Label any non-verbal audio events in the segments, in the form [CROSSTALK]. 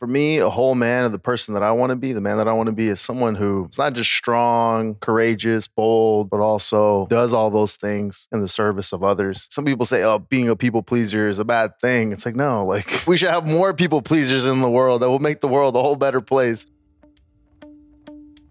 For me, a whole man of the person that I want to be, the man that I want to be is someone who is not just strong, courageous, bold, but also does all those things in the service of others. Some people say, oh, being a people pleaser is a bad thing. It's like, no, [LAUGHS] like we should have more people pleasers in the world that will make the world a whole better place.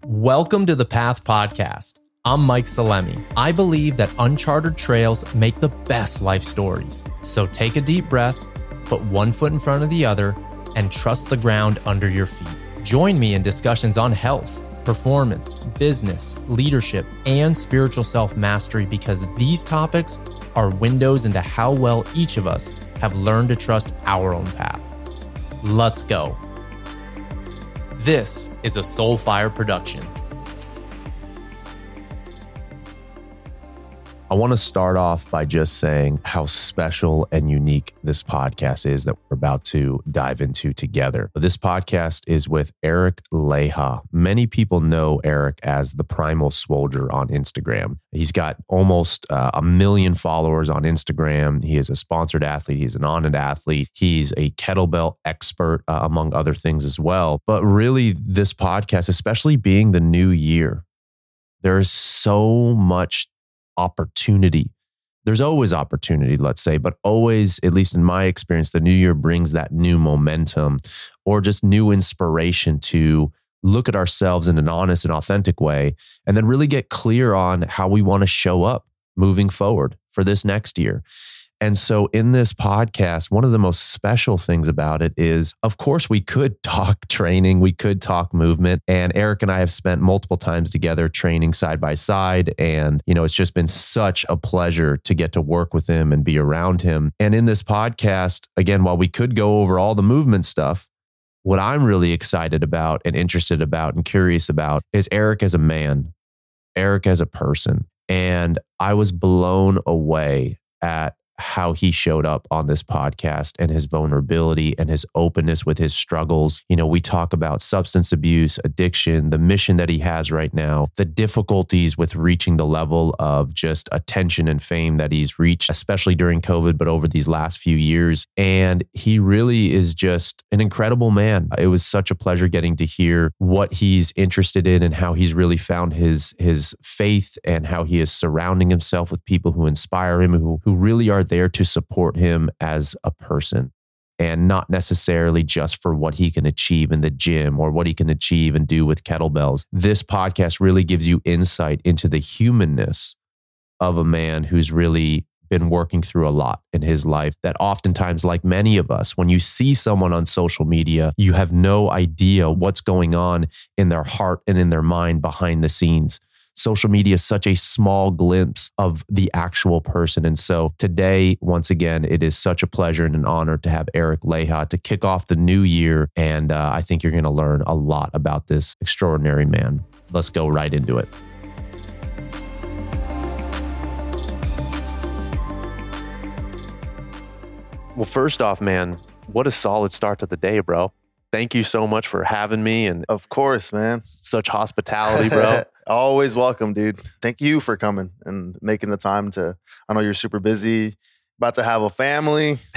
Welcome to the Path Podcast. I'm Mike Salemi. I believe that uncharted trails make the best life stories. So take a deep breath, put one foot in front of the other, and trust the ground under your feet. Join me in discussions on health, performance, business, leadership, and spiritual self mastery because these topics are windows into how well each of us have learned to trust our own path. Let's go. This is a Soulfire production. I want to start off by just saying how special and unique this podcast is that we're about to dive into together. This podcast is with Eric Leija. Many people know Eric as the Primal Swoledier on Instagram. He's got almost uh, a million followers on Instagram. He is a sponsored athlete, he's an Onnit athlete. he's a kettlebell expert, uh, among other things as well. But really, this podcast, especially being the new year, there is so much opportunity. There's always opportunity, let's say, but always, at least in my experience, the new year brings that new momentum or just new inspiration to look at ourselves in an honest and authentic way, and then really get clear on how we want to show up moving forward for this next year. And so, in this podcast, one of the most special things about it is, of course, we could [LAUGHS] talk training, we could talk movement. And Eric and I have spent multiple times together training side by side. And, you know, it's just been such a pleasure to get to work with him and be around him. And in this podcast, again, while we could go over all the movement stuff, what I'm really excited about and interested about and curious about is Eric as a man, Eric as a person. And I was blown away at how he showed up on this podcast and his vulnerability and his openness with his struggles. You know, we talk about substance abuse, addiction, the mission that he has right now, the difficulties with reaching the level of just attention and fame that he's reached, especially during COVID, but over these last few years. And he really is just an incredible man. It was such a pleasure getting to hear what he's interested in and how he's really found his his faith and how he is surrounding himself with people who inspire him, who, who really are there to support him as a person and not necessarily just for what he can achieve in the gym or what he can achieve and do with kettlebells. This podcast really gives you insight into the humanness of a man who's really been working through a lot in his life that oftentimes like many of us when you see someone on social media you have no idea what's going on in their heart and in their mind behind the scenes social media is such a small glimpse of the actual person. And so today, once again, it is such a pleasure and an honor to have Eric Leija to kick off the new year. And uh, I think you're going to learn a lot about this extraordinary man. Let's go right into it. Well, first off, man, what a solid start to the day, bro thank you so much for having me and of course man such hospitality bro [LAUGHS] always welcome dude. Thank you for coming and making the time to i know you're super busy about to have a family. [LAUGHS]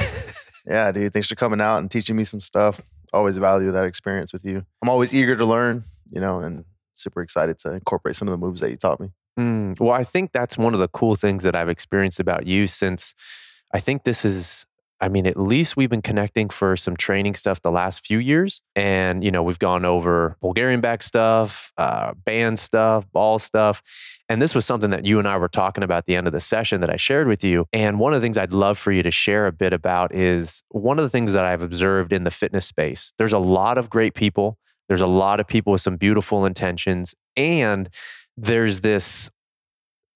Yeah dude thanks for coming out and teaching me some stuff. Always value that experience with you. I'm always eager to learn you know and super excited to incorporate some of the moves that you taught me. Mm, well i think that's one of the cool things that i've experienced about you since i think this is I mean, at least we've been connecting for some training stuff the last few years. And, you know, we've gone over Bulgarian back stuff, uh, band stuff, ball stuff. And this was something that you and I were talking about at the end of the session that I shared with you. And one of the things I'd love for you to share a bit about is one of the things that I've observed in the fitness space. There's a lot of great people, there's a lot of people with some beautiful intentions. And there's this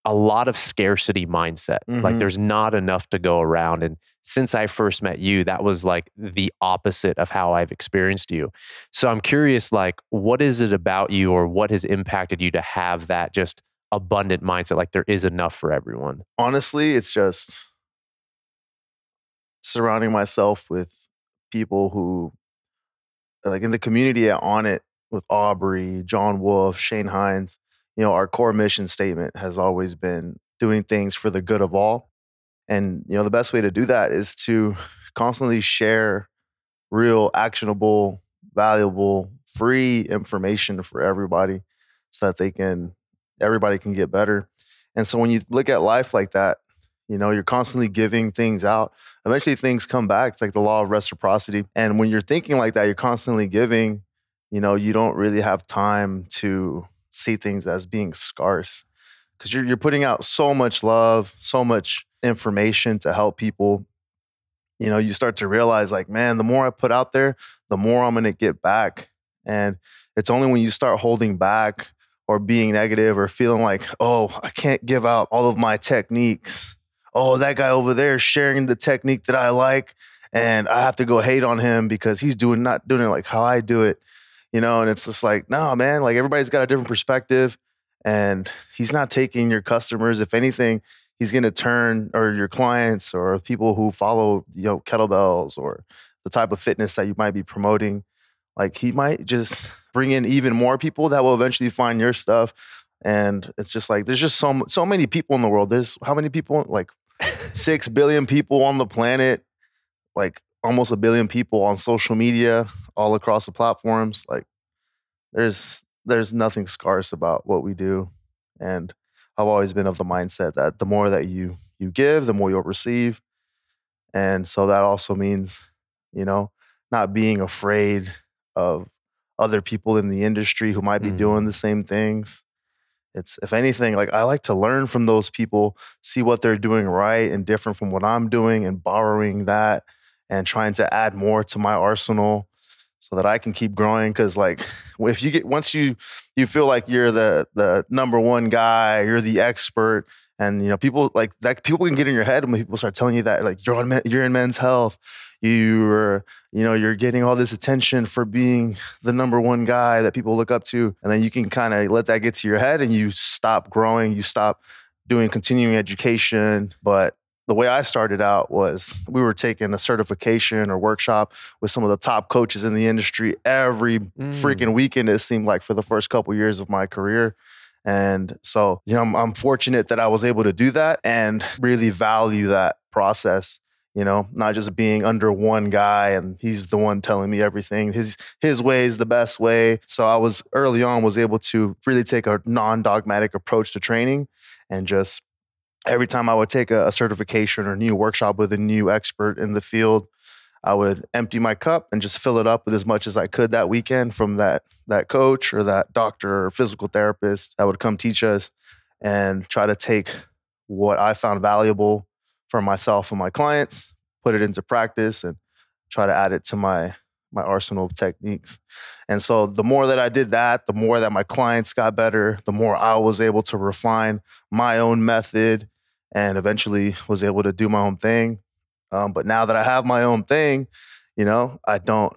a lot of scarcity mindset. Mm-hmm. Like there's not enough to go around. And since I first met you, that was like the opposite of how I've experienced you. So I'm curious, like, what is it about you or what has impacted you to have that just abundant mindset? Like there is enough for everyone. Honestly, it's just surrounding myself with people who like in the community Onnit with Aubrey, John Wolf, Shane Heins you know, our core mission statement has always been doing things for the good of all. And, you know, the best way to do that is to constantly share real, actionable valuable, free information for everybody so that they can, everybody can get better. And so when you look at life like that, you know, you're constantly giving things out. Eventually things come back. It's like the law of reciprocity. And when you're thinking like that, you're constantly giving, you know, you don't really have time to see things as being scarce because you're, you're putting out so much love, so much information to help people. You know, you start to realize, like, man, the more I put out there, the more I'm going to get back. And it's only when you start holding back or being negative or feeling like, oh, I can't give out all of my techniques. Oh, that guy over there sharing the technique that I like. And I have to go hate on him because he's doing not doing it like how I do it. You know, and it's just like, no, man, like everybody's got a different perspective and he's not taking your customers. If anything, he's going to turn or your clients or people who follow, you know, kettlebells or the type of fitness that you might be promoting. Like he might just bring in even more people that will eventually find your stuff. And it's just like there's just so so many people in the world. There's how many people? Like [LAUGHS] six billion people on the planet. Like almost a billion people on social media, all across the platforms. Like there's there's nothing scarce about what we do. And I've always been of the mindset that the more that you you give, the more you'll receive. And so that also means, you know, not being afraid of other people in the industry who might be mm. doing the same things. It's if anything, like I like to learn from those people, see what they're doing right and different from what I'm doing and borrowing that and trying to add more to my arsenal so that I can keep growing. Cause like if you get once you you feel like you're the the number one guy, you're the expert, and you know people like that people can get in your head when people start telling you that like you're on you're in men's health, you're you know you're getting all this attention for being the number one guy that people look up to, and then you can kind of let that get to your head and you stop growing, you stop doing continuing education, but the way I started out was we were taking a certification or workshop with some of the top coaches in the industry every mm. freaking weekend. It seemed like for the first couple years of my career. And so, you know, I'm, I'm fortunate that I was able to do that and really value that process you know not just being under one guy and he's the one telling me everything his his way is the best way so i was early on was able to really take a non-dogmatic approach to training and just every time I would take a, a certification or new workshop with a new expert in the field, I would empty my cup and just fill it up with as much as I could that weekend from that that coach or that doctor or physical therapist that would come teach us and try to take what I found valuable for myself and my clients, put it into practice and try to add it to my my arsenal of techniques. And so the more that I did that, the more that my clients got better, the more I was able to refine my own method and eventually was able to do my own thing. Um, but now that I have my own thing, you know, I don't,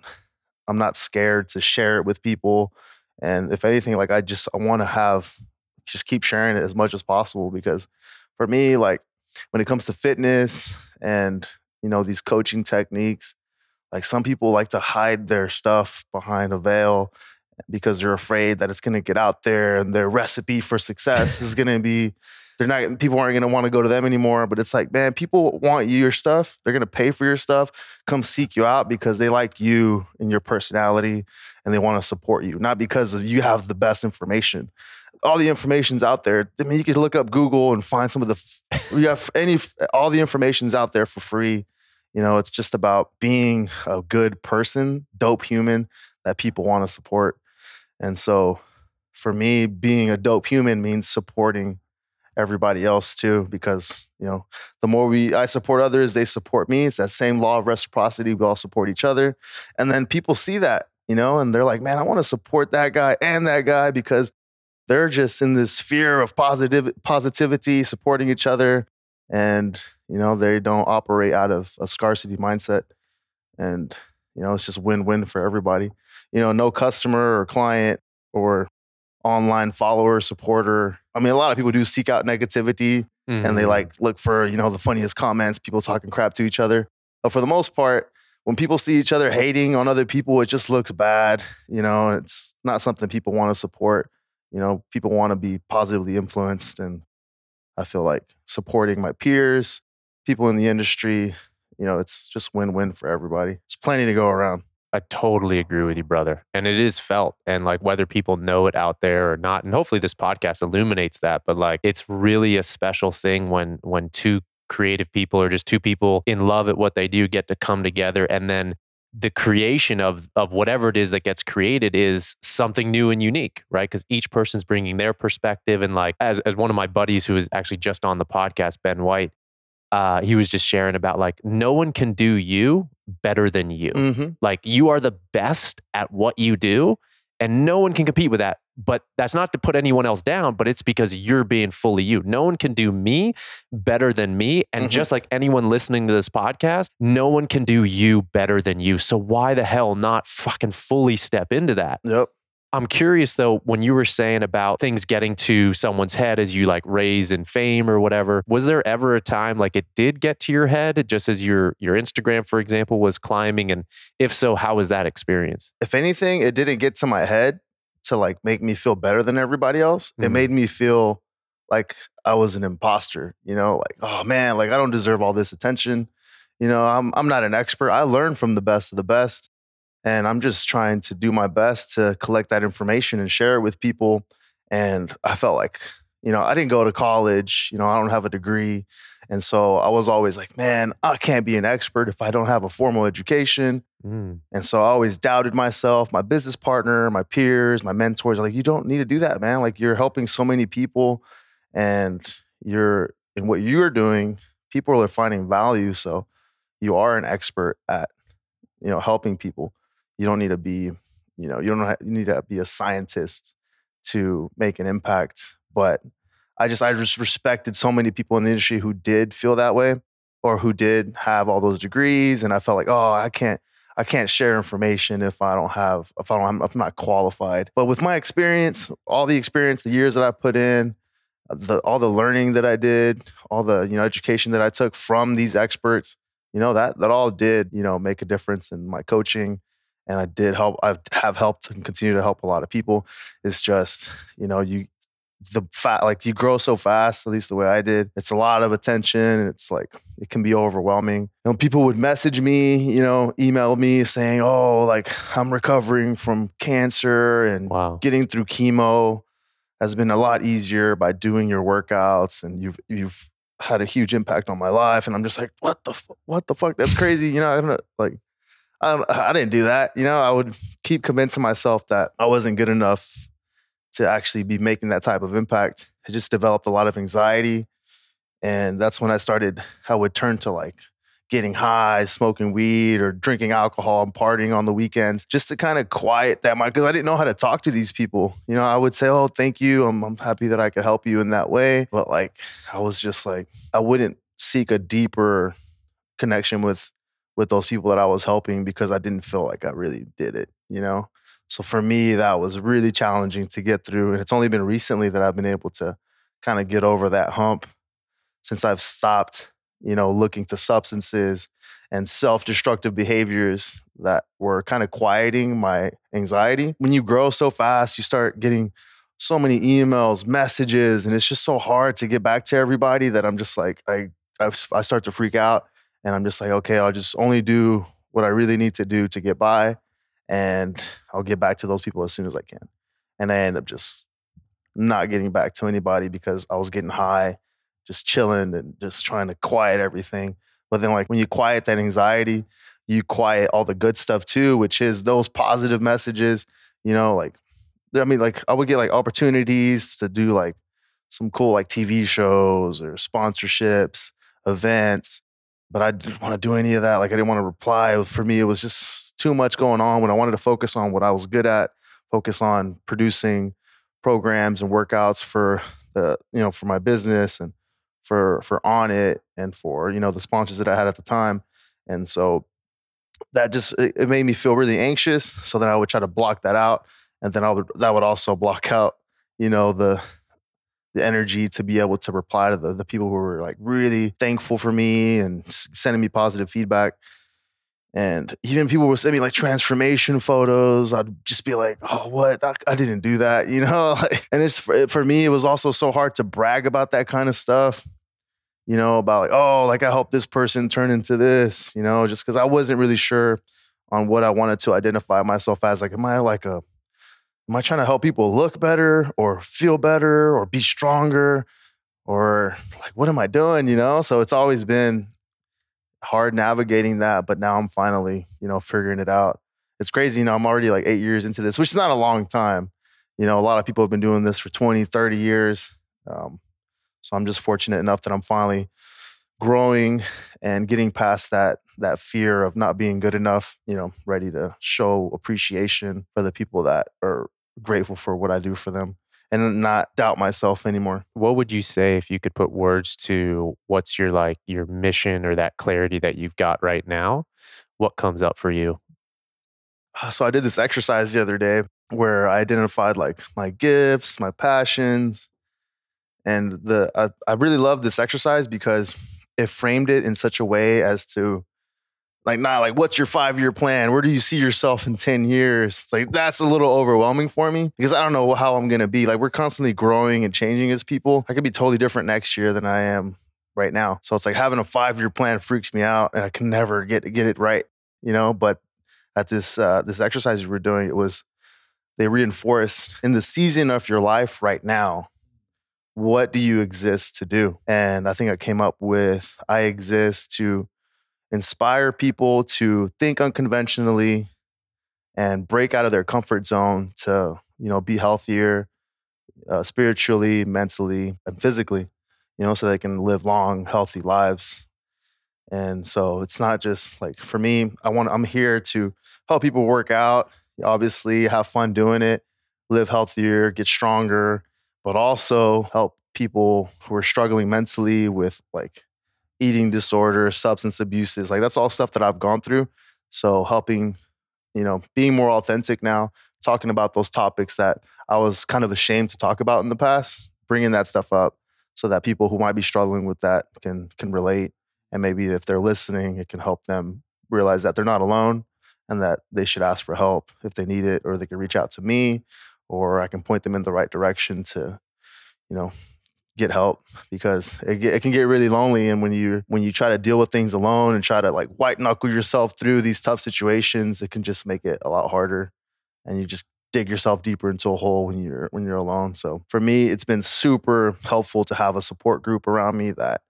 I'm not scared to share it with people. And if anything, like I just, I want to have, just keep sharing it as much as possible because for me, like when it comes to fitness and, you know, these coaching techniques, like some people like to hide their stuff behind a veil because they're afraid that it's going to get out there and their recipe for success is going to be they're not people aren't going to want to go to them anymore but it's like man people want your stuff they're going to pay for your stuff come seek you out because they like you and your personality and they want to support you not because you have the best information. All the information's out there i mean you can look up google and find some of the you have any all the information's out there for free. You know it's just about being a good person dope human that people want to support. And so for me being a dope human means supporting everybody else too because you know the more we i support others they support me. It's that same law of reciprocity. We all support each other. And then people see that you know and they're like man i want to support that guy and that guy because they're just in this sphere of positive positivity supporting each other. And you know they don't operate out of a scarcity mindset. And you know it's just win-win for everybody. You know no customer or client or online follower supporter I mean, a lot of people do seek out negativity mm-hmm. and they like look for, you know, the funniest comments, people talking crap to each other. But for the most part, when people see each other hating on other people, it just looks bad. You know, it's not something people want to support. You know, people want to be positively influenced. And I feel like supporting my peers, people in the industry, you know, it's just win win for everybody. There's plenty to go around. I totally agree with you, brother. And it is felt. And like whether people know it out there or not, and hopefully this podcast illuminates that, but like it's really a special thing when when two creative people or just two people in love at what they do get to come together and then the creation of of whatever it is that gets created is something new and unique, right? Because each person's bringing their perspective, and like as as one of my buddies who is actually just on the podcast, Ben White, uh, he was just sharing about like no one can do you better than you. Mhm. Like you are the best at what you do, and no one can compete with that. But that's not to put anyone else down, but it's because you're being fully you. No one can do me better than me. And Mhm. just like anyone listening to this podcast, no one can do you better than you. So why the hell not fucking fully step into that? Yep. I'm curious though, when you were saying about things getting to someone's head as you like raise in fame or whatever, was there ever a time like it did get to your head just as your your Instagram, for example, was climbing? And if so, how was that experience? If anything, it didn't get to my head to like make me feel better than everybody else. It Mhm. made me feel like I was an imposter, you know, like, oh man, like I don't deserve all this attention. You know, I'm I'm not an expert. I learn from the best of the best. And I'm just trying to do my best to collect that information and share it with people. And I felt like, you know, I didn't go to college, you know, I don't have a degree. And so I was always like, man, I can't be an expert if I don't have a formal education. Mm, And so I always doubted myself, my business partner, my peers, my mentors like, you don't need to do that, man. Like you're helping so many people and you're in what you're doing, people are finding value. So you are an expert at, you know, helping people. You don't need to be, you know, you don't have, you need to be a scientist to make an impact. But I just I just respected so many people in the industry who did feel that way or who did have all those degrees. And I felt like, oh, I can't I can't share information if I don't have if I don't I'm not qualified. But with my experience, all the experience, the years that I put in, the all the learning that I did, all the you know education that I took from these experts, you know that that all did you know make a difference in my coaching, and I did help. I have helped and continue to help a lot of people. It's just you know you the fat like you grow so fast at least the way i did it's a lot of attention and it's like it can be overwhelming you know people would message me you know email me saying oh like i'm recovering from cancer and wow. getting through chemo has been a lot easier by doing your workouts and you've you've had a huge impact on my life and i'm just like what the fu- what the fuck that's crazy you know i don't know like Um, I, I didn't do that you know i would keep convincing myself that i wasn't good enough to actually be making that type of impact i just developed a lot of anxiety and that's when i started i would turn to like getting high, smoking weed, or drinking alcohol and partying on the weekends just to kind of quiet that mind because I didn't know how to talk to these people. You know, I would say, Oh, thank you. I'm, I'm happy that I could help you in that way. But like, I was just like, I wouldn't seek a deeper connection with with those people that I was helping because I didn't feel like I really did it, you know? So for me, that was really challenging to get through. And it's only been recently that I've been able to kind of get over that hump since I've stopped you know, looking to substances and self destructive behaviors that were kind of quieting my anxiety. When you grow so fast, you start getting so many emails, messages, and it's just so hard to get back to everybody that I'm just like, I, I, I start to freak out and I'm just like, okay, I'll just only do what I really need to do to get by and I'll get back to those people as soon as I can. And I end up just not getting back to anybody because I was getting high just chilling and just trying to quiet everything. But then, like, when you quiet that anxiety, you quiet all the good stuff too, which is those positive messages, you know, like, I mean, like, I would get like opportunities to do like some cool like TV shows or sponsorships, events, but I didn't want to do any of that. Like, I didn't want to reply. For me, it was just too much going on when I wanted to focus on what I was good at, focus on producing programs and workouts for the, you know, for my business and for for Onnit and for you know the sponsors that I had at the time, and so that just it, made me feel really anxious. So then I would try to block that out, and then I would that would also block out you know the the energy to be able to reply to the the people who were like really thankful for me and sending me positive feedback. And even people would send me like transformation photos. I'd just be like, "Oh, what? I, I didn't do that," you know. [LAUGHS] and it's for, for me, it was also so hard to brag about that kind of stuff you know, about like, oh, like I helped this person turn into this, you know, just because I wasn't really sure on what I wanted to identify myself as. Like, am I like a, am I trying to help people look better or feel better or be stronger? Or like, what am I doing? You know? So it's always been hard navigating that, but now I'm finally, you know, figuring it out. It's crazy, you know, I'm already like eight years into this, which is not a long time. You know, a lot of people have been doing this for 20, 30 years. Um, so I'm just fortunate enough that I'm finally growing and getting past that that fear of not being good enough, you know, ready to show appreciation for the people that are grateful for what I do for them and not doubt myself anymore. What would you say if you could put words to what's your like your mission or that clarity that you've got right now? What comes up for you? Uh, so I did this exercise the other day where I identified like my gifts, my passions, and the I, I really love this exercise because it framed it in such a way as to like not like what's your five year plan? Where do you see yourself in 10 years? It's like that's a little overwhelming for me because i don't know how i'm to be. Like we're constantly growing and changing as people. I could be totally different next year than i am right now. So it's like having a five year plan freaks me out and i can never get get it right you know? But at this uh, this exercise we were doing it was they reinforced in the season of your life right now what do you exist to do? And i think i came up with i exist to inspire people to think unconventionally and break out of their comfort zone to you know be healthier uh, spiritually mentally and physically you know so they can live long healthy lives. And so it's not just like for me i want i'm here to help people work out obviously have fun doing it live healthier get stronger but also help people who are struggling mentally with like eating disorders, substance abuses. Like that's all stuff that I've gone through. So helping, you know, being more authentic now, talking about those topics that I was kind of ashamed to talk about in the past, bringing that stuff up so that people who might be struggling with that can can relate and maybe if they're listening, it can help them realize that they're not alone and that they should ask for help if they need it or they can reach out to me or I can point them in the right direction to you know get help because it, it can get really lonely and when you when you try to deal with things alone and try to like white knuckle yourself through these tough situations it can just make it a lot harder and you just dig yourself deeper into a hole when you're when you're alone so for me it's been super helpful to have a support group around me that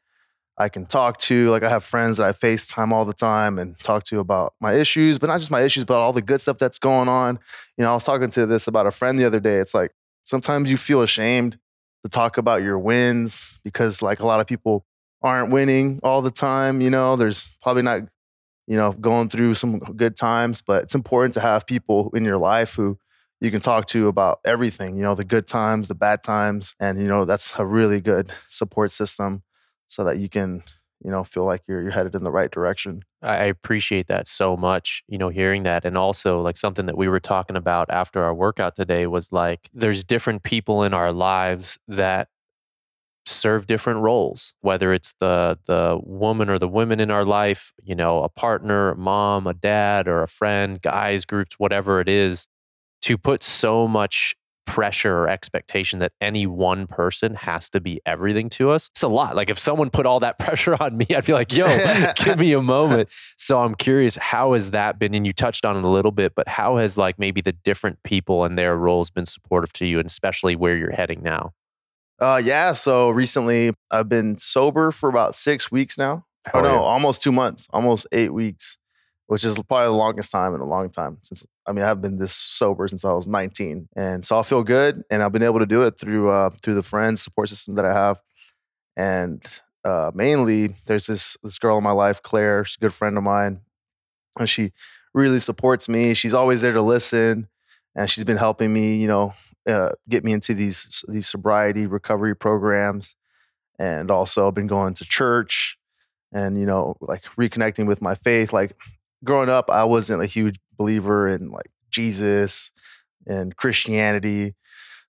I can talk to. Like I have friends that I FaceTime all the time and talk to about my issues, but not just my issues, but all the good stuff that's going on. You know, I was talking to this about a friend the other day. It's like sometimes you feel ashamed to talk about your wins because like a lot of people aren't winning all the time. You know, there's probably not, you know, going through some good times, but it's important to have people in your life who you can talk to about everything, you know, the good times, the bad times. And, you know, that's a really good support system so that you can, you know, feel like you're, you're headed in the right direction. I appreciate that so much, you know, hearing that. And also, like something that we were talking about after our workout today was like, there's different people in our lives that serve different roles whether it's the the woman or the women in our life you know a partner a mom a dad or a friend guys groups whatever it is to put so much pressure or expectation that any one person has to be everything to us. It's a lot. Like if someone put all that [LAUGHS] pressure on me, I'd be like, yo, [LAUGHS] give me a moment. So I'm curious, how has that been? And you touched on it a little bit, but how has like maybe the different people and their roles been supportive to you and especially where you're heading now? Uh, yeah. So recently I've been sober for about six weeks now. Oh, no, yeah. almost two months, almost eight weeks which is probably the longest time in a long time since I mean I've been this sober since I was 19, and so I feel good, and I've been able to do it through uh, through the friends support system that I have, and uh, mainly there's this this girl in my life, Claire. She's a good friend of mine, and she really supports me. She's always there to listen, and she's been helping me, you know, uh, get me into these these sobriety recovery programs, and also been going to church and you know like reconnecting with my faith like growing up, I wasn't a huge believer in like Jesus and Christianity.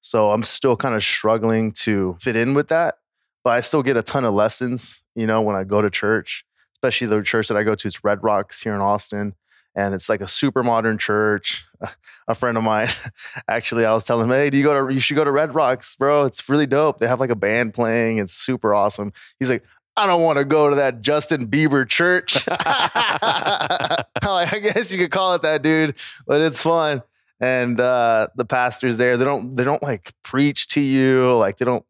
So I'm still kind of struggling to fit in with that. But I still get a ton of lessons, you know, when I go to church, especially the church that I go to. It's Red Rocks here in Austin. And it's like a super modern church. [LAUGHS] A friend of mine, [LAUGHS] actually, I was telling him, "Hey, do you go to? You should go to Red Rocks, bro. It's really dope. They have like a band playing. It's super awesome." He's like, I don't want to go to that Justin Bieber church. [LAUGHS] [LAUGHS] like, I guess you could call it that, dude, but it's fun. And uh, the pastors there, they don't they don't like preach to you, like they don't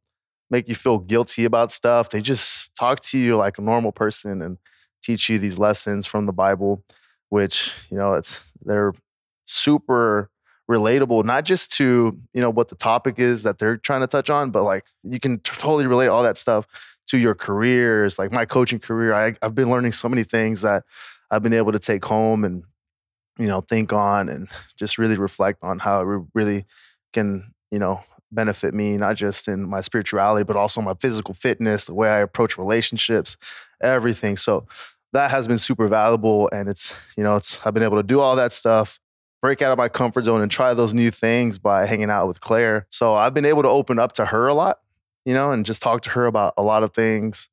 make you feel guilty about stuff. They just talk to you like a normal person and teach you these lessons from the Bible, which you know it's they're super relatable, not just to you know what the topic is that they're trying to touch on, but like you can totally relate all that stuff to your careers. Like my coaching career, I, I've been learning so many things that I've been able to take home and you know think on and [LAUGHS] just really reflect on how it really can you know benefit me not just in my spirituality but also my physical fitness the way i approach relationships everything so that has been super valuable and it's you know it's i've been able to do all that stuff break out of my comfort zone and try those new things by hanging out with claire so i've been able to open up to her a lot you know and just talk to her about a lot of things.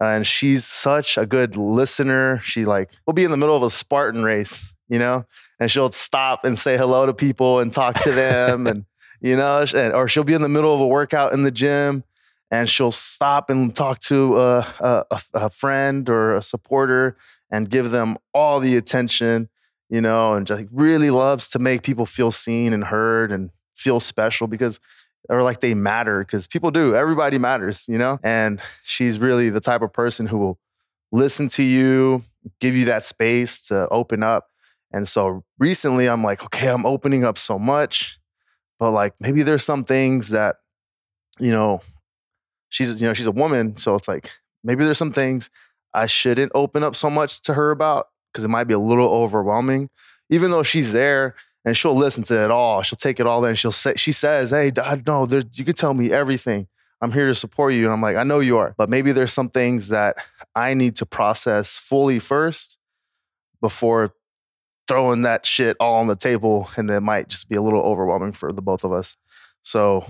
And she's such a good listener. She like will be in the middle of a spartan race you know and she'll stop and say hello to people and talk to them and [LAUGHS] you know or she'll be in the middle of a workout in the gym and she'll stop and talk to a, a, a, friend or a supporter and give them all the attention, you know, and just really loves to make people feel seen and heard and feel special because or like they matter because people do. Everybody matters, you know? And she's really the type of person who will listen to you, give you that space to open up. And so recently I'm like, okay, I'm opening up so much, but like maybe there's some things that, you know, she's you know she's a woman, so it's like maybe there's some things I shouldn't open up so much to her about because it might be a little overwhelming. Even though she's there and she'll listen to it all, she'll take it all in. She'll say she says, "Hey, Dad, no, there, you can tell me everything. I'm here to support you." And I'm like, "I know you are, but maybe there's some things that I need to process fully first before." throwing that shit all on the table and it might just be a little overwhelming for the both of us so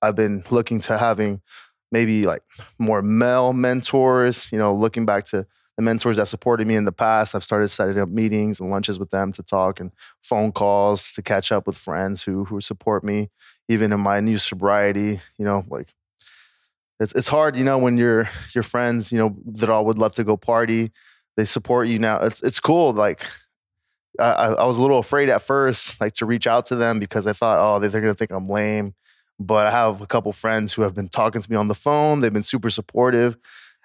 i've been looking to having maybe like more male mentors, you know, looking back to the mentors that supported me in the past, I've started setting up meetings and lunches with them to talk and phone calls to catch up with friends who who support me even in my new sobriety, you know, like it's it's hard, you know, when your your friends, you know, that all would love to go party, they support you now. It's it's cool like I, I was a little afraid at first, like to reach out to them because I thought, oh, they're gonna think I'm lame but I have a couple friends who have been talking to me on the phone. They've been super supportive.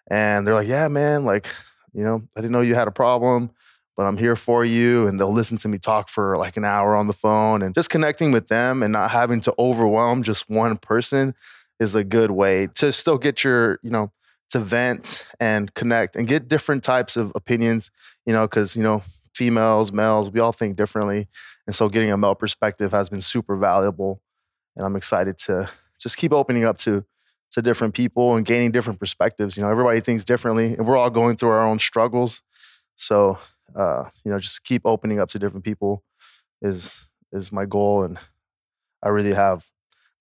And they're like, yeah, man, like, you know, I didn't know you had a problem, but I'm here for you. And they'll listen to me talk for like an hour on the phone and just connecting with them and not having to overwhelm just one person is a good way to still get your, you know, to vent and connect and get different types of opinions, you know, because, you know, females, males, we all think differently. And so getting a male perspective has been super valuable and I'm excited to just keep opening up to to different people and gaining different perspectives. You know, everybody thinks differently, and we're all going through our own struggles. So, uh, you know, just keep opening up to different people is is my goal, and I really have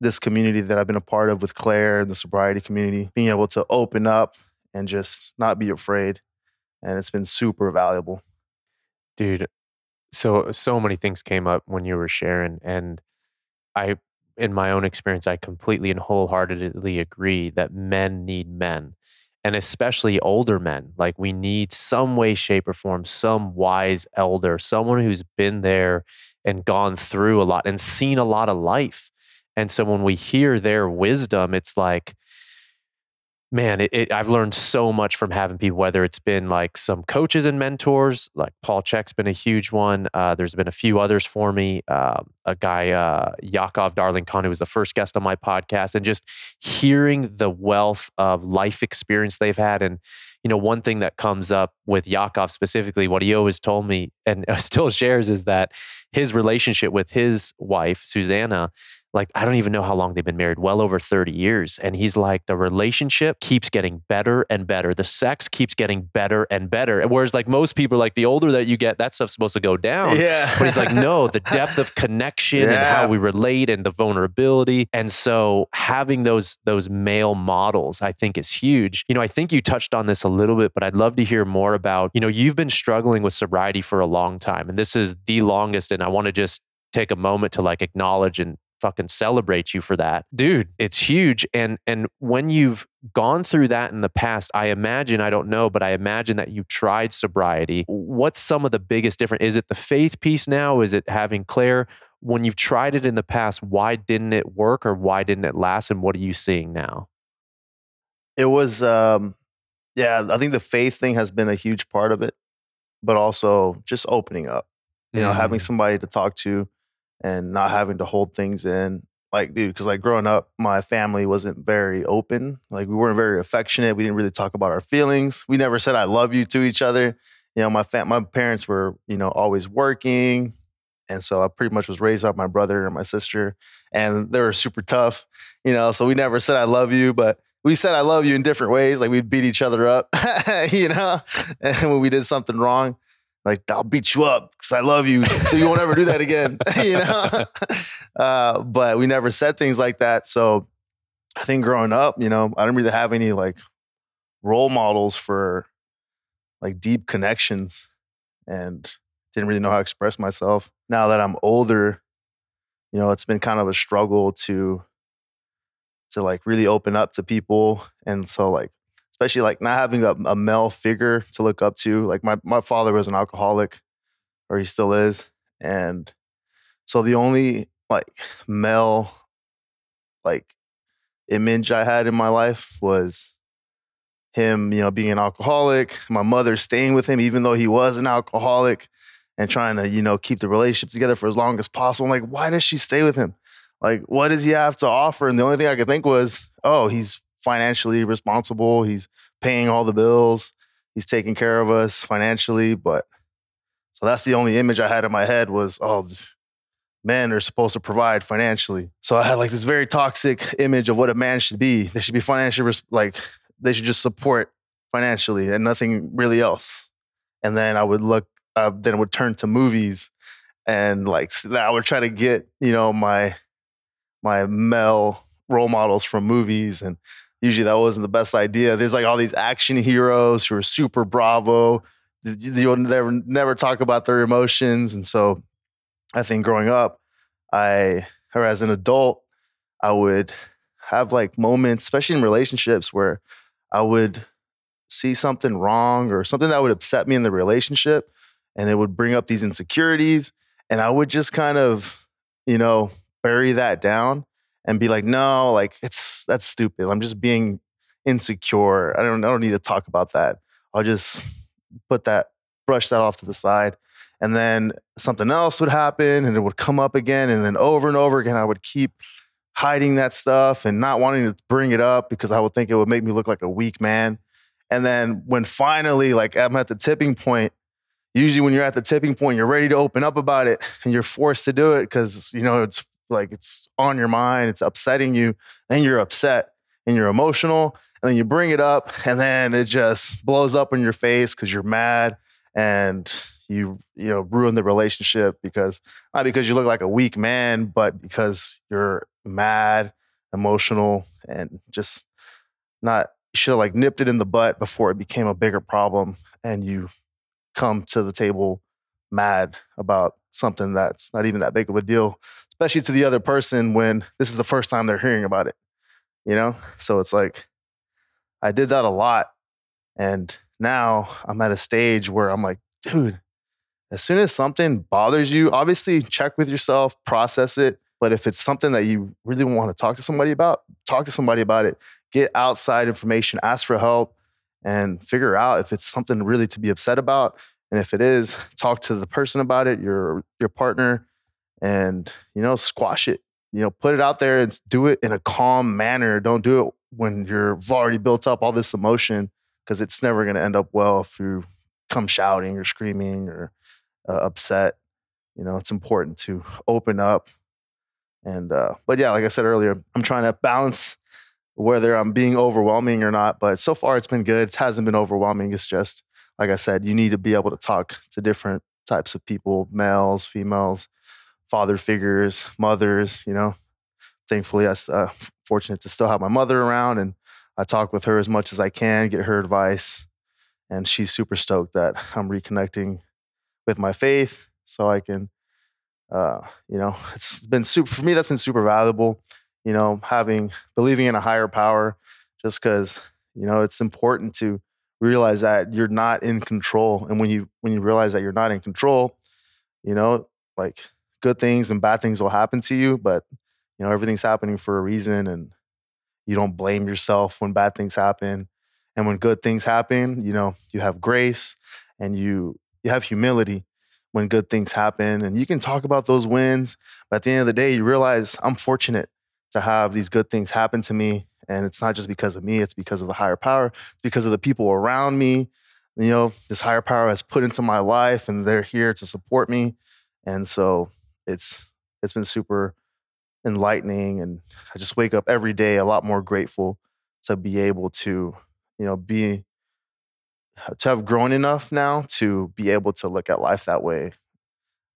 this community that I've been a part of with Claire and the sobriety community, being able to open up and just not be afraid, and it's been super valuable. Dude, so so many things came up when you were sharing, and I in my own experience, I completely and wholeheartedly agree that men need men and especially older men. Like we need some way, shape, or form, some wise elder, someone who's been there and gone through a lot and seen a lot of life. And so when we hear their wisdom, it's like, man, it, it, I've learned so much from having people, whether it's been like some coaches and mentors, like Paul Chek's been a huge one. Uh, there's been a few others for me. Uh, a guy, uh, Yakov Darling Khan, who was the first guest on my podcast, and just hearing the wealth of life experience they've had. And, you know, one thing that comes up with Yakov specifically, what he always told me and [LAUGHS] still shares is that his relationship with his wife, Susanna, like I don't even know how long they've been married, well over 30 years. And he's like, the relationship keeps getting better and better. The sex keeps getting better and better. And whereas like most people, like the older that you get, that stuff's supposed to go down. Yeah. But he's like, no, the [LAUGHS] depth of connection yeah. and how we relate and the vulnerability. And so having those those male models, I think is huge. You know, I think you touched on this a little bit, but I'd love to hear more about, you know, you've been struggling with sobriety for a long time. And this is the longest. And I want to just take a moment to like acknowledge and fucking celebrate you for that. Dude, it's huge. And and when you've gone through that in the past, I imagine, I don't know, but I imagine that you tried sobriety. What's some of the biggest difference? Is it the faith piece now? Is it having Claire? When you've tried it in the past, why didn't it work or why didn't it last? And what are you seeing now? It was um yeah, I think the faith thing has been a huge part of it, but also just opening up. You know, having Mm. somebody to talk to and not having to hold things in. Like, dude, because like growing up, my family wasn't very open. Like, we weren't very affectionate. We didn't really talk about our feelings. We never said "I love you" to each other. You know, my fam- my parents were, you know, always working, and so I pretty much was raised by my brother and my sister, and they were super tough. You know, so we never said "I love you," but we said "I love you" in different ways. Like we'd beat each other up, [LAUGHS] you know, [LAUGHS] and when we did something wrong, like I'll beat you up because I love you, so you won't ever do that again, [LAUGHS] [LAUGHS] you know. Uh, but we never said things like that. So I think growing up, you know, I didn't really have any like role models for like deep connections, and didn't really know how to express myself. Now that I'm older, you know, it's been kind of a struggle to to like really open up to people, and so like especially like not having a, a male figure to look up to. Like my my father was an alcoholic, or he still is, and so the only like male like image I had in my life was him, you know, being an alcoholic. My mother staying with him even though he was an alcoholic, and trying to you know keep the relationship together for as long as possible. I'm like, why does she stay with him? Like, what does he have to offer? And the only thing I could think was, oh, he's financially responsible. He's paying all the bills. He's taking care of us financially. But so that's the only image I had in my head was, oh, men are supposed to provide financially. So I had like this very toxic image of what a man should be. They should be financially res- like they should just support financially and nothing really else. And then I would look, uh, then would turn to movies and like I would try to get you know my my male role models from movies and usually that wasn't the best idea. There's like all these action heroes who are super bravo. You'll never never talk about their emotions, and so I think growing up, I or as an adult, I would have like moments, especially in relationships, where I would see something wrong or something that would upset me in the relationship, and it would bring up these insecurities, and I would just kind of, you know, bury that down and be like, no, like it's that's stupid. I'm just being insecure. I don't I don't need to talk about that. I'll just put that brush that off to the side. And then something else would happen and it would come up again. And then over and over again, I would keep hiding that stuff and not wanting to bring it up because I would think it would make me look like a weak man. And then when finally, like I'm at the tipping point, usually when you're at the tipping point, you're ready to open up about it and you're forced to do it because, you know, it's like it's on your mind, it's upsetting you. Then you're upset and you're emotional. And then you bring it up and then it just blows up in your face because you're mad and you you know ruin the relationship because not because you look like a weak man, but because you're mad, emotional, and just not should have like nipped it in the butt before it became a bigger problem and you come to the table mad about something that's not even that big of a deal, especially to the other person when this is the first time they're hearing about it. You know? So it's like I did that a lot. And now I'm at a stage where I'm like, dude, as soon as something bothers you, obviously check with yourself, process it. But if it's something that you really want to talk to somebody about, talk to somebody about it. Get outside information, ask for help, and figure out if it's something really to be upset about. And if it is, talk to the person about it, your your partner, and you know, squash it. You know, put it out there and do it in a calm manner. Don't do it when you've already built up all this emotion because it's never going to end up well if you come shouting or screaming or uh, upset. You know, it's important to open up. And, uh, but yeah, like I said earlier, I'm trying to balance whether I'm being overwhelming or not. But so far, it's been good. It hasn't been overwhelming. It's just, like I said, you need to be able to talk to different types of people males, females, father figures, mothers, you know. Thankfully, I'm uh, fortunate to still have my mother around and I talk with her as much as I can, get her advice. And she's super stoked that I'm reconnecting with my faith so I can uh, you know, it's been super for me. That's been super valuable. You know, having believing in a higher power, just because you know it's important to realize that you're not in control, and when you when you realize that you're not in control, you know, like good things and bad things will happen to you, but you know everything's happening for a reason, and you don't blame yourself when bad things happen, and when good things happen, you know, you have grace and you you have humility when good things happen. And you can talk about those wins, but at the end of the day, you realize I'm fortunate to have these good things happen to me. And it's not just because of me, it's because of the higher power, it's because of the people around me. You know, this higher power has put into my life and they're here to support me. And so it's it's been super enlightening and I just wake up every day a lot more grateful to be able to, you know, be to have grown enough now to be able to look at life that way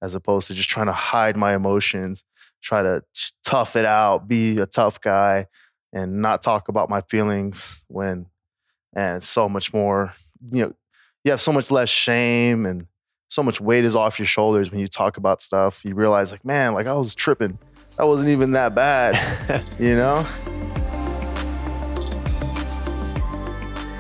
as opposed to just trying to hide my emotions try to tough it out be a tough guy and not talk about my feelings when and so much more you know you have so much less shame and so much weight is off your shoulders when you talk about stuff you realize like man like i was tripping that wasn't even that bad [LAUGHS] you know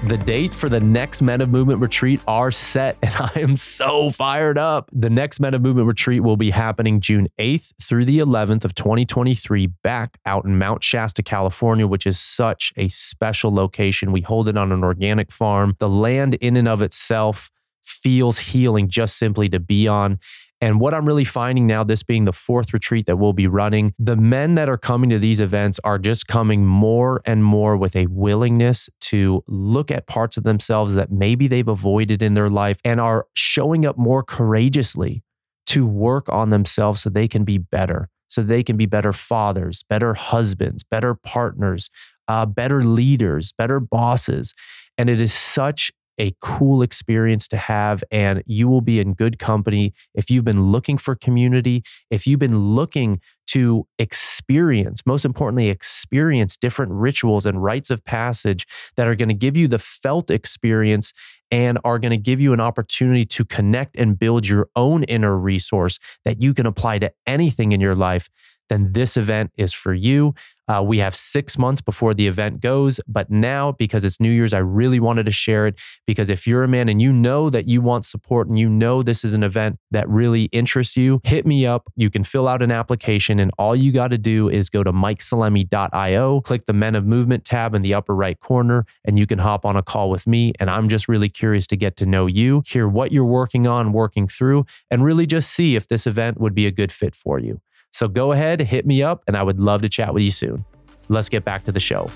The date for the next Men of Movement retreat are set, and [LAUGHS] I am so fired up. The next Men of Movement retreat will be happening June 8th through the 11th of 2023 back out in Mount Shasta, California, which is such a special location. We hold it on an organic farm. The land in and of itself feels healing just simply to be on. And what I'm really finding now, this being the fourth retreat that we'll be running, the men that are coming to these events are just coming more and more with a willingness to look at parts of themselves that maybe they've avoided in their life and are showing up more courageously to work on themselves so they can be better, so they can be better fathers, better husbands, better partners, uh, better leaders, better bosses. And it is such a cool experience to have, and you will be in good company. If you've been looking for community, if you've been looking to experience, most importantly, experience different rituals and rites of passage that are going to give you the felt experience and are going to give you an opportunity to connect and build your own inner resource that you can apply to anything in your life then this event is for you. Uh, we have six months before the event goes, but now because it's New Year's, I really wanted to share it because if you're a man and you know that you want support and you know this is an event that really interests you, hit me up. You can fill out an application, and all you got to do is go to mikesalemi.io, click the Men of Movement tab in the upper right corner, and you can hop on a call with me. And I'm just really curious to get to know you, hear what you're working on, working through, and really just see if this event would be a good fit for you. So go ahead, hit me up, and I would love to chat with you soon. Let's get back to the show.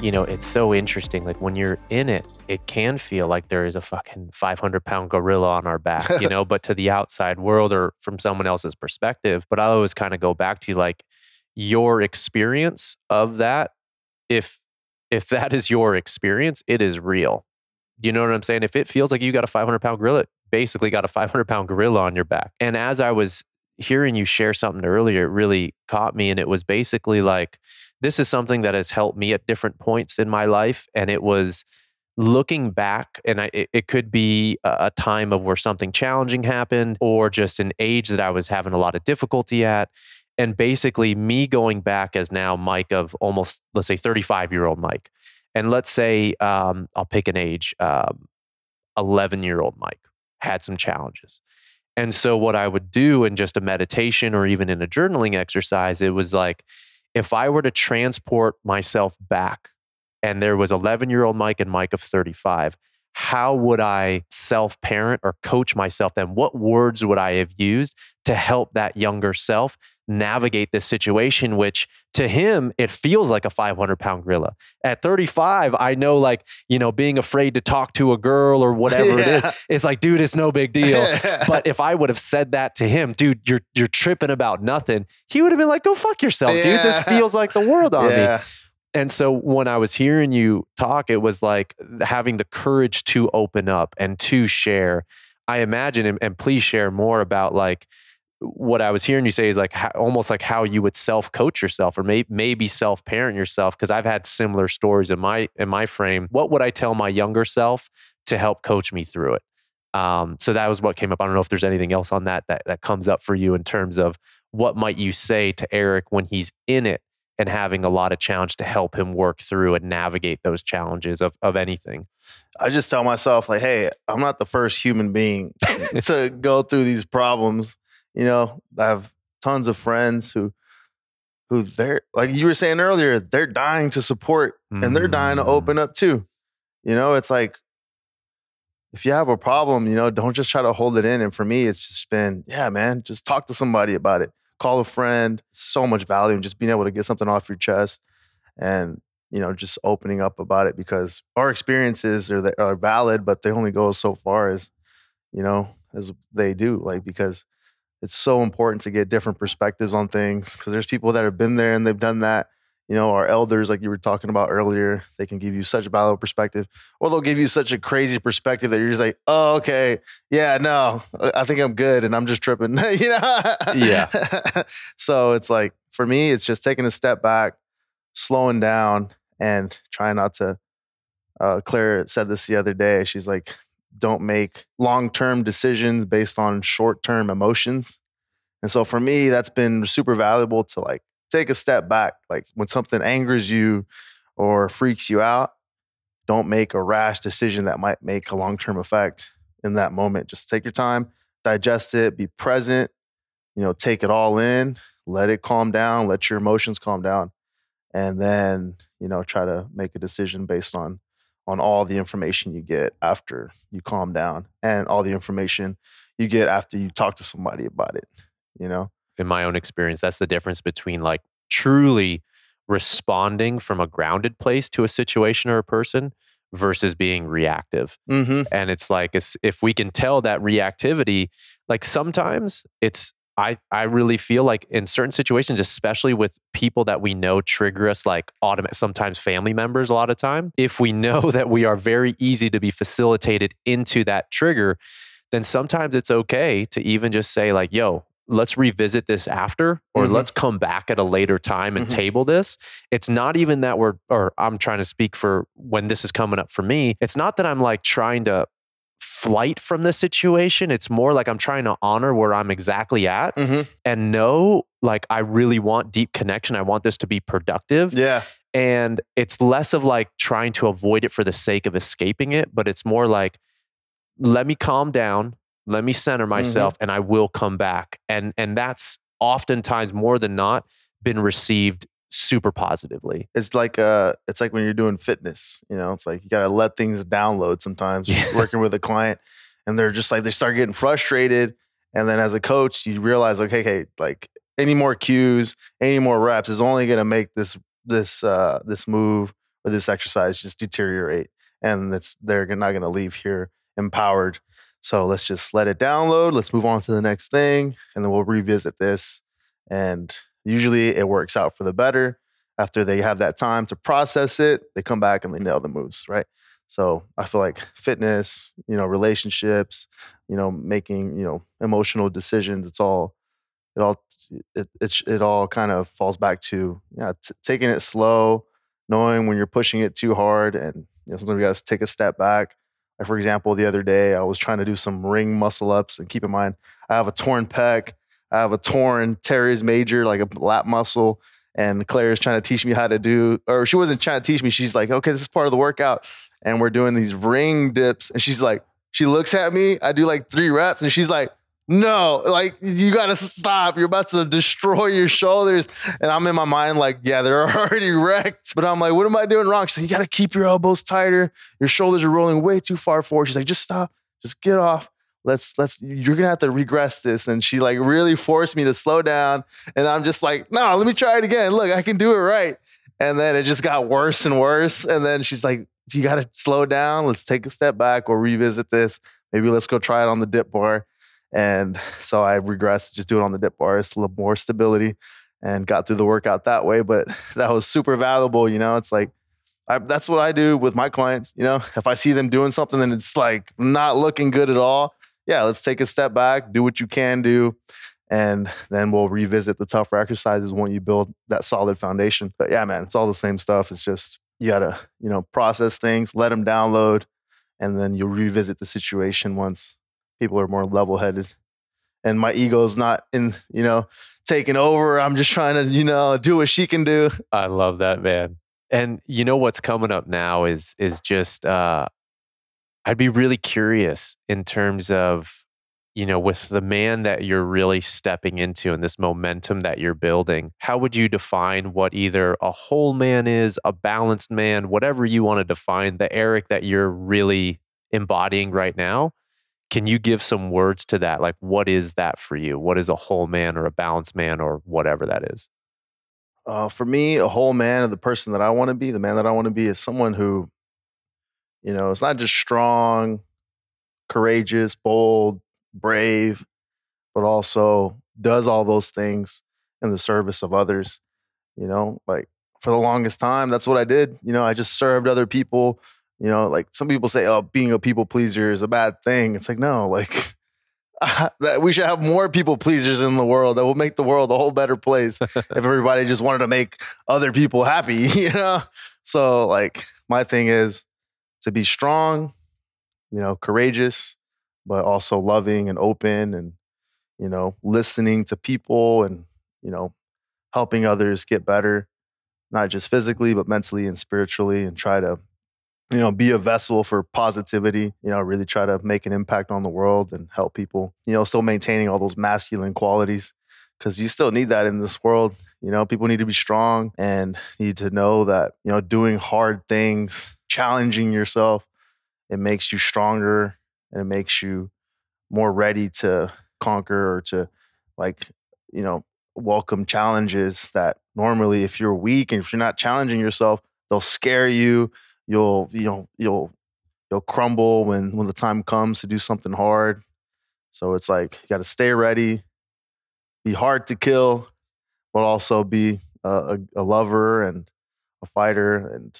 you know, it's so interesting. Like when you're in it, it can feel like there is a fucking 500 pound gorilla on our back, you know, [LAUGHS] but to the outside world or from someone else's perspective. But I always kind of go back to like your experience of that. If, if that is your experience, it is real. You know what I'm saying? If it feels like you got a 500 pound gorilla, basically got a 500 pound gorilla on your back. And as I was hearing you share something earlier, it really caught me. And it was basically like, this is something that has helped me at different points in my life. And it was looking back, and I, it, it could be a time of where something challenging happened or just an age that I was having a lot of difficulty at. And basically, me going back as now Mike of almost, let's say, 35 year old Mike and let's say um, I'll pick an age, 11 um, year old Mike had some challenges. And so, what I would do in just a meditation or even in a journaling exercise, it was like if I were to transport myself back and there was 11 year old Mike and Mike of 35, how would I self parent or coach myself then? What words would I have used to help that younger self navigate this situation, which to him, it feels like a 500 pound gorilla. At 35, I know, like, you know, being afraid to talk to a girl or whatever yeah. it is, [LAUGHS] it's like, dude, it's no big deal. [LAUGHS] but if I would have said that to him, dude, you're, you're tripping about nothing, he would have been like, go fuck yourself, yeah. dude. This feels like the world on yeah. me. And so when I was hearing you talk, it was like having the courage to open up and to share. I imagine, and, and please share more about like what I was hearing you say is like how, almost like how you would self coach yourself or may, maybe self parent yourself. Cause I've had similar stories in my, in my frame. What would I tell my younger self to help coach me through it? Um, so that was what came up. I don't know if there's anything else on that that that comes up for you in terms of what might you say to Eric when he's in it and having a lot of challenge to help him work through and navigate those challenges of of anything. I just tell myself like, hey, I'm not the first human being to go through these problems. You know, I have tons of friends who who they're like you were saying earlier, they're dying to support and they're dying to Mm. open up too. You know, it's like if you have a problem, you know, don't just try to hold it in. And for me, it's just been, yeah, man, just talk to somebody about it. Call a friend. So much value in just being able to get something off your chest and, you know, just opening up about it because our experiences are, are valid, but they only go so far as, you know, as they do. Like, because it's so important to get different perspectives on things because there's people that have been there and they've done that you know, our elders, like you were talking about earlier, they can give you such a valuable perspective, or they'll give you such a crazy perspective that you're just like, oh, okay, yeah, no, I I think I'm good, and I'm just tripping, [LAUGHS] you know? Yeah. [LAUGHS] so it's like for me, it's just taking a step back, slowing down, and trying not to. Uh, Claire said this the other day. She's like, don't make long term decisions based on short term emotions. And so for me, that's been super valuable to like take a step back. Like when something angers you or freaks you out, don't make a rash decision that might make a long term effect in that moment. Just take your time, digest it, be present, you know, take it all in, let it calm down, let your emotions calm down. And then, you know, try to make a decision based on on all the information you get after you calm down and all the information you get after you talk to somebody about it, you know? in my own experience, that's the difference between like truly responding from a grounded place to a situation or a person versus being reactive. Mm-hmm. And it's like it's, if we can tell that reactivity, like sometimes it's I I really feel like in certain situations, especially with people that we know trigger us, like automatic, sometimes family members. A lot of time, [LAUGHS] if we know that we are very easy to be facilitated into that trigger, then sometimes it's okay to even just say like, "Yo." Let's revisit this after, or Mhm. let's come back at a later time and Mhm. table this. It's not even that we're, or I'm trying to speak for when this is coming up for me. It's not that I'm like trying to flight from the situation. It's more like I'm trying to honor where I'm exactly at Mm-hmm. and know like I really want deep connection. I want this to be productive. Yeah. And it's less of like trying to avoid it for the sake of escaping it, but it's more like, let me calm down, let me center myself, and I will come back. And and that's oftentimes more than not been received super positively. It's like uh it's like when you're doing fitness, you know, it's like you gotta let things download sometimes. Yeah. working with a client and they're just like they start getting frustrated. And then as a coach, you realize like, hey, hey, like any more cues, any more reps is only gonna make this this uh this move or this exercise just deteriorate. And it's they're not gonna leave here empowered. So let's just let it download. Let's move on to the next thing, and then we'll revisit this. And usually it works out for the better after they have that time to process it. They come back and they nail the moves, right? So I feel like fitness, you know, relationships, you know, making you know emotional decisions. It's all, it all, it it, it all kind of falls back to yeah, t- taking it slow, knowing when you're pushing it too hard, and you know, sometimes you got to take a step back. Like for example, the other day I was trying to do some ring muscle ups, and keep in mind I have a torn pec, I have a torn teres major, like a lat muscle, and Claire is trying to teach me how to do, or she wasn't trying to teach me. She's like, okay, this is part of the workout, and we're doing these ring dips, and she's like, she looks at me, I do like three reps, and she's like. No, like you gotta stop. You're about to destroy your shoulders. And I'm in my mind, like, yeah, they're [LAUGHS] already wrecked. But I'm like, what am I doing wrong? She's like, you gotta keep your elbows tighter. Your shoulders are rolling way too far forward. She's like, just stop, just get off. Let's let's you're gonna have to regress this. And she like really forced me to slow down. And I'm just like, no, let me try it again. Look, I can do it right. And then it just got worse and worse. And then she's like, you gotta slow down. Let's take a step back. We'll revisit this. Maybe let's go try it on the dip bar. And so I regressed, just do it on the dip bar it's a little more stability, and got through the workout that way. But [LAUGHS] that was super valuable. You know, it's like I, that's what I do with my clients. You know, if I see them doing something and it's like not looking good at all, yeah, let's take a step back, do what you can do, and then we'll revisit the tougher exercises when you build that solid foundation. But yeah, man, it's all the same stuff. It's just you gotta you know process things, let them download, and then you'll revisit the situation once people are more level headed. And my ego's not in, you know, taking over. I'm just trying to, you know, do what she can do. I love that, man. And you know what's coming up now is is just uh I'd be really curious in terms of you know with the man that you're really stepping into and this momentum that you're building how would you define what either a whole man is a balanced man whatever you want to define the eric that you're really embodying right now? Can you give some words to that? Like what is that for you? What is a whole man or a balanced man or whatever that is? Uh, for me, a whole man of the person that I want to be, the man that I want to be is someone who, you know, it's not just strong, courageous, bold, brave, but also does all those things in the service of others. You know, like for the longest time, that's what I did. You know, I just served other people. You know, like some people say, oh, being a people pleaser is a bad thing. It's like, no, like [LAUGHS] that we should have more people pleasers in the world that will make the world a whole better place [LAUGHS] if everybody just wanted to make other people happy, [LAUGHS] you know? So like my thing is to be strong, you know, courageous, but also loving and open and, you know, listening to people and, you know, helping others get better, not just physically, but mentally and spiritually and try to, you know, be a vessel for positivity, you know, really try to make an impact on the world and help people, you know, still maintaining all those masculine qualities because you still need that in this world. You know, people need to be strong and need to know that, you know, doing hard things, challenging yourself, it makes you stronger and it makes you more ready to conquer or to like, you know, welcome challenges that normally if you're weak and if you're not challenging yourself, they'll scare you. You'll, you know, you'll you'll crumble when when the time comes to do something hard. So it's like you got to stay ready, be hard to kill, but also be a, a, a lover and a fighter, and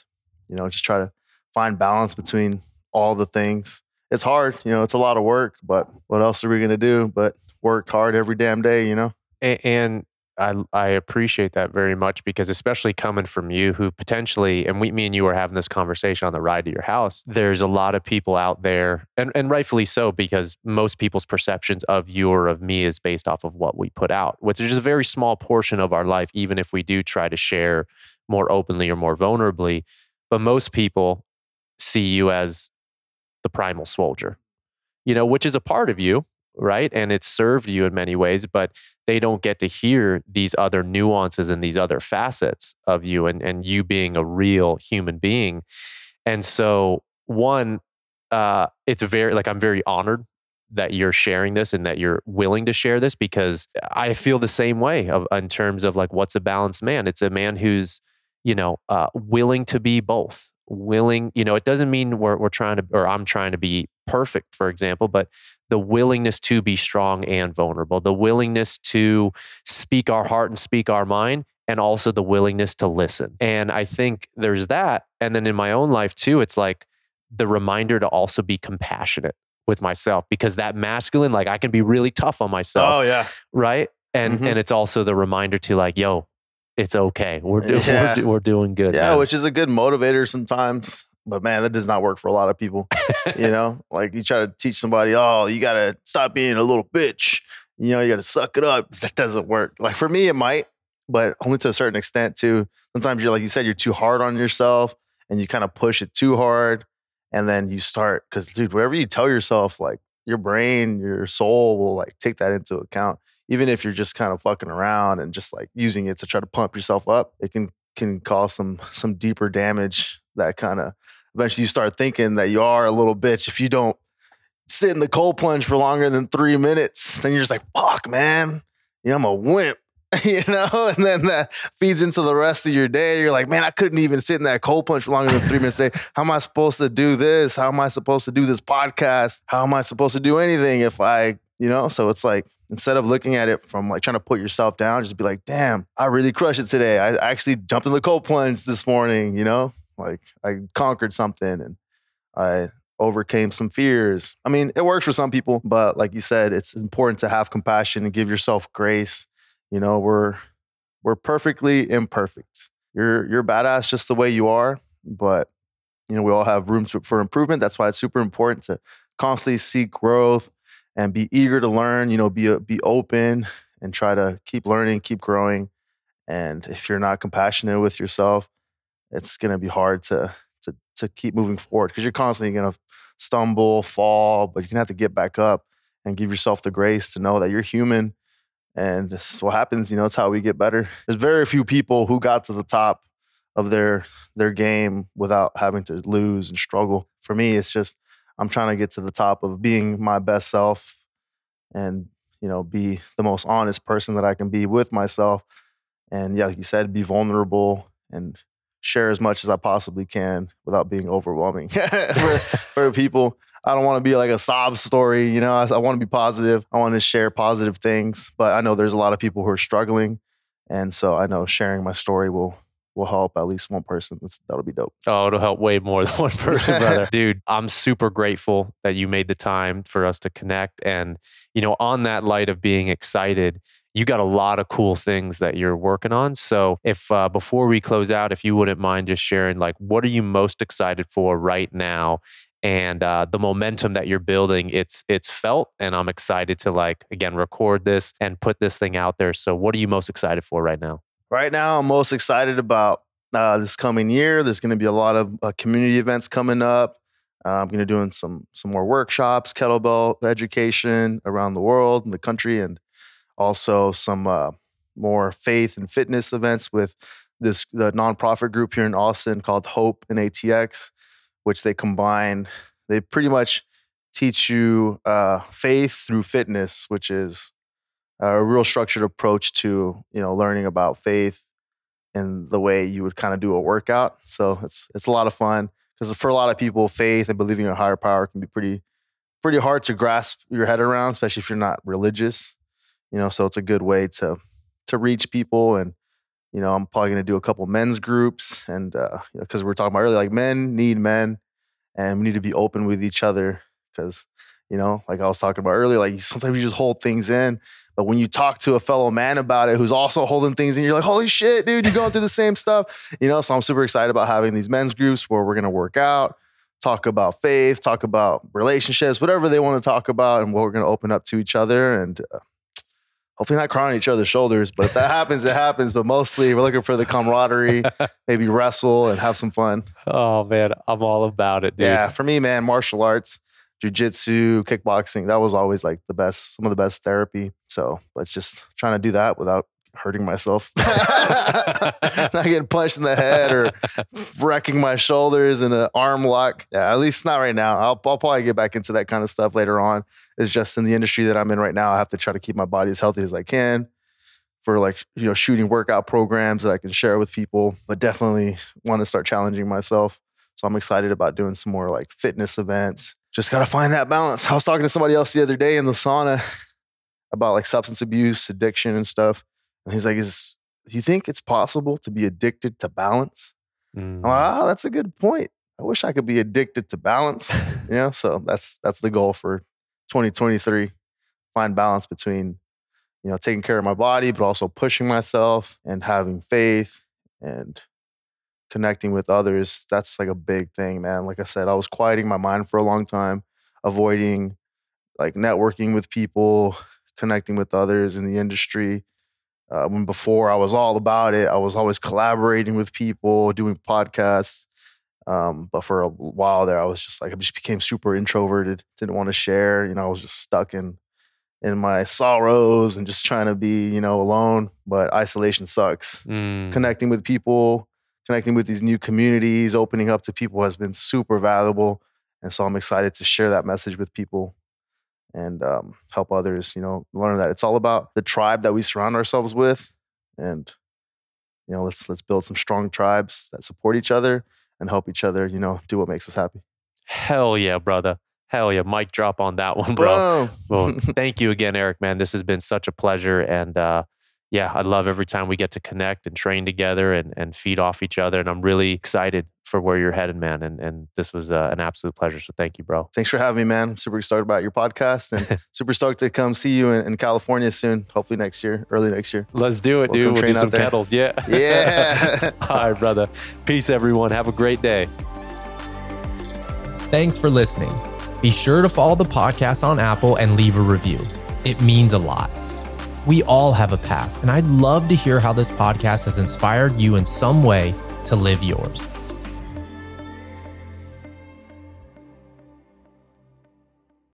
you know just try to find balance between all the things. It's hard, you know. It's a lot of work, but what else are we gonna do? But work hard every damn day, you know. A- and I I appreciate that very much because especially coming from you who potentially and we me and you were having this conversation on the ride to your house there's a lot of people out there and and rightfully so because most people's perceptions of you or of me is based off of what we put out which is just a very small portion of our life even if we do try to share more openly or more vulnerably but most people see you as the Primal Swoledier you know which is a part of you right and it's served you in many ways but they don't get to hear these other nuances and these other facets of you and, and you being a real human being. And so, one, uh, it's very like I'm very honored that you're sharing this and that you're willing to share this because I feel the same way of, in terms of like what's a balanced man. It's a man who's you know uh, willing to be both. Willing, you know, it doesn't mean we're we're trying to or I'm trying to be perfect, for example, but the willingness to be strong and vulnerable, the willingness to speak our heart and speak our mind, and also the willingness to listen. And I think there's that. And then in my own life too, it's like the reminder to also be compassionate with myself because that masculine, like I can be really tough on myself. Oh yeah, Right. And Mhm. and it's also the reminder to like, yo, it's okay. We're do- [LAUGHS] Yeah. we're, we're doing good. yeah, man. which is a good motivator sometimes. But man, that does not work for a lot of people. you know, [LAUGHS] like you try to teach somebody, oh, you gotta stop being a little bitch. You know, you gotta suck it up. That doesn't work. Like for me, it might, but only to a certain extent too. Sometimes you're like you said, you're too hard on yourself and you kind of push it too hard. And then you start, because dude, whatever you tell yourself, like your brain, your soul will like take that into account. Even if you're just kind of fucking around and just like using it to try to pump yourself up, it can can cause some some deeper damage that kind of eventually you start thinking that you are a little bitch if you don't sit in the cold plunge for longer than three minutes. Then you're just like, fuck, man. Yeah, I'm a wimp. [LAUGHS] you know, and then that feeds into the rest of your day. You're like, man, I couldn't even sit in that cold plunge for longer than three minutes. How am I supposed to do this? How am I supposed to do this podcast? How am I supposed to do anything if I, you know? So it's like, instead of looking at it from like trying to put yourself down, just be like, damn, I really crushed it today. I actually jumped in the cold plunge this morning, you know? Like I conquered something and I overcame some fears. I mean, it works for some people, but like you said, it's important to have compassion and give yourself grace. You know, we're we're perfectly imperfect. You're you're badass just the way you are, but you know, we all have room to, for improvement. That's why it's super important to constantly seek growth and be eager to learn. You know, be be open and try to keep learning, keep growing. And if you're not compassionate with yourself, it's going to be hard to to to keep moving forward because you're constantly going to stumble, fall, but you're going to have to get back up and give yourself the grace to know that you're human and this is what happens, you know, it's how we get better. There's very few people who got to the top of their their game without having to lose and struggle. For me, it's just I'm trying to get to the top of being my best self and, you know, be the most honest person that I can be with myself. And yeah, like you said, be vulnerable and share as much as I possibly can without being overwhelming [LAUGHS] for, for people. I don't want to be like a sob story, you know. I, I want to be positive. I want to share positive things, but I know there's a lot of people who are struggling, and so I know sharing my story will will help at least one person. That's, that'll be dope. Oh, it'll help way more than [LAUGHS] one person, brother. [LAUGHS] Dude, I'm super grateful that you made the time for us to connect. And, you know, on that light of being excited, you got a lot of cool things that you're working on. So, if uh, before we close out, if you wouldn't mind just sharing, like, what are you most excited for right now? And uh, the momentum that you're building, it's it's felt, and I'm excited to like again record this and put this thing out there. So, what are you most excited for right now? Right now, I'm most excited about uh, this coming year. There's going to be a lot of uh, community events coming up. Uh, I'm going to doing some some more workshops, kettlebell education around the world and the country, and also some uh, more faith and fitness events with this the nonprofit group here in Austin called Hope and ATX which they combine. They pretty much teach you uh, faith through fitness, which is a real structured approach to you know learning about faith and the way you would kind of do a workout. So it's it's a lot of fun because for a lot of people, faith and believing in a higher power can be pretty pretty hard to grasp your head around, especially if you're not religious. You know, so it's a good way to to reach people and you know, I'm probably going to do a couple men's groups and because uh, we are talking about earlier, like men need men and we need to be open with each other because, you know, like I was talking about earlier, like sometimes you just hold things in. But when you talk to a fellow man about it who's also holding things in, you're like, holy shit, dude, you're going through the same stuff. You know, so I'm super excited about having these men's groups where we're going to work out, talk about faith, talk about relationships, whatever they want to talk about, and what we're going to open up to each other. And uh, hopefully not crying on each other's shoulders. But if that [LAUGHS] happens, it happens. But mostly we're looking for the camaraderie, [LAUGHS] maybe wrestle and have some fun. Oh man, I'm all about it, dude. Yeah, for me, man, martial arts, jujitsu, kickboxing, that was always like the best, some of the best therapy. So let's just trying to do that without hurting myself, [LAUGHS] [LAUGHS] not getting punched in the head or wrecking my shoulders in an arm lock. Yeah, at least not right now. I'll, I'll probably get back into that kind of stuff later on. It's just in the industry that I'm in right now. I have to try to keep my body as healthy as I can for like you know shooting workout programs that I can share with people. But definitely want to start challenging myself. So I'm excited about doing some more like fitness events. Just got to find that balance. I was talking to somebody else the other day in the sauna [LAUGHS] about like substance abuse, addiction, and stuff and he's like, "Is do you think it's possible to be addicted to balance?" Mm. I'm like, oh, that's a good point. I wish I could be addicted to balance. [LAUGHS] you know, so that's that's the goal for 2023. Find balance between, you know, taking care of my body, but also pushing myself and having faith and connecting with others. That's like a big thing, man. Like I said, I was quieting my mind for a long time, avoiding like networking with people, connecting with others in the industry uh, when before I was all about it, I was always collaborating with people, doing podcasts. Um, but for a while there, I was just like I just became super introverted, didn't want to share. You know, I was just stuck in in my sorrows and just trying to be, you know, alone. But isolation sucks. Mm. Connecting with people, connecting with these new communities, opening up to people has been super valuable. And so I'm excited to share that message with people and um, help others, you know, learn that it's all about the tribe that we surround ourselves with, and you know, let's let's build some strong tribes that support each other and help each other, you know, do what makes us happy. Hell yeah, brother. Hell yeah, mic drop on that [LAUGHS] one, bro. well, [LAUGHS] thank you again, Eric. Man, this has been such a pleasure, and uh, yeah, I love every time we get to connect and train together and, and feed off each other. And I'm really excited for where you're headed, man. And, and this was uh, an absolute pleasure. So thank you, bro. Thanks for having me, man. I'm super excited about your podcast and [LAUGHS] super stoked to come see you in, in, California soon. Hopefully next year, early next year. Let's do it, we'll dude. We'll do some there. kettles. Yeah. Yeah. [LAUGHS] All right, brother. Peace, everyone. Have a great day. Thanks for listening. Be sure to follow the podcast on Apple and leave a review. It means a lot. We all have a path, and I'd love to hear how this podcast has inspired you in some way to live yours.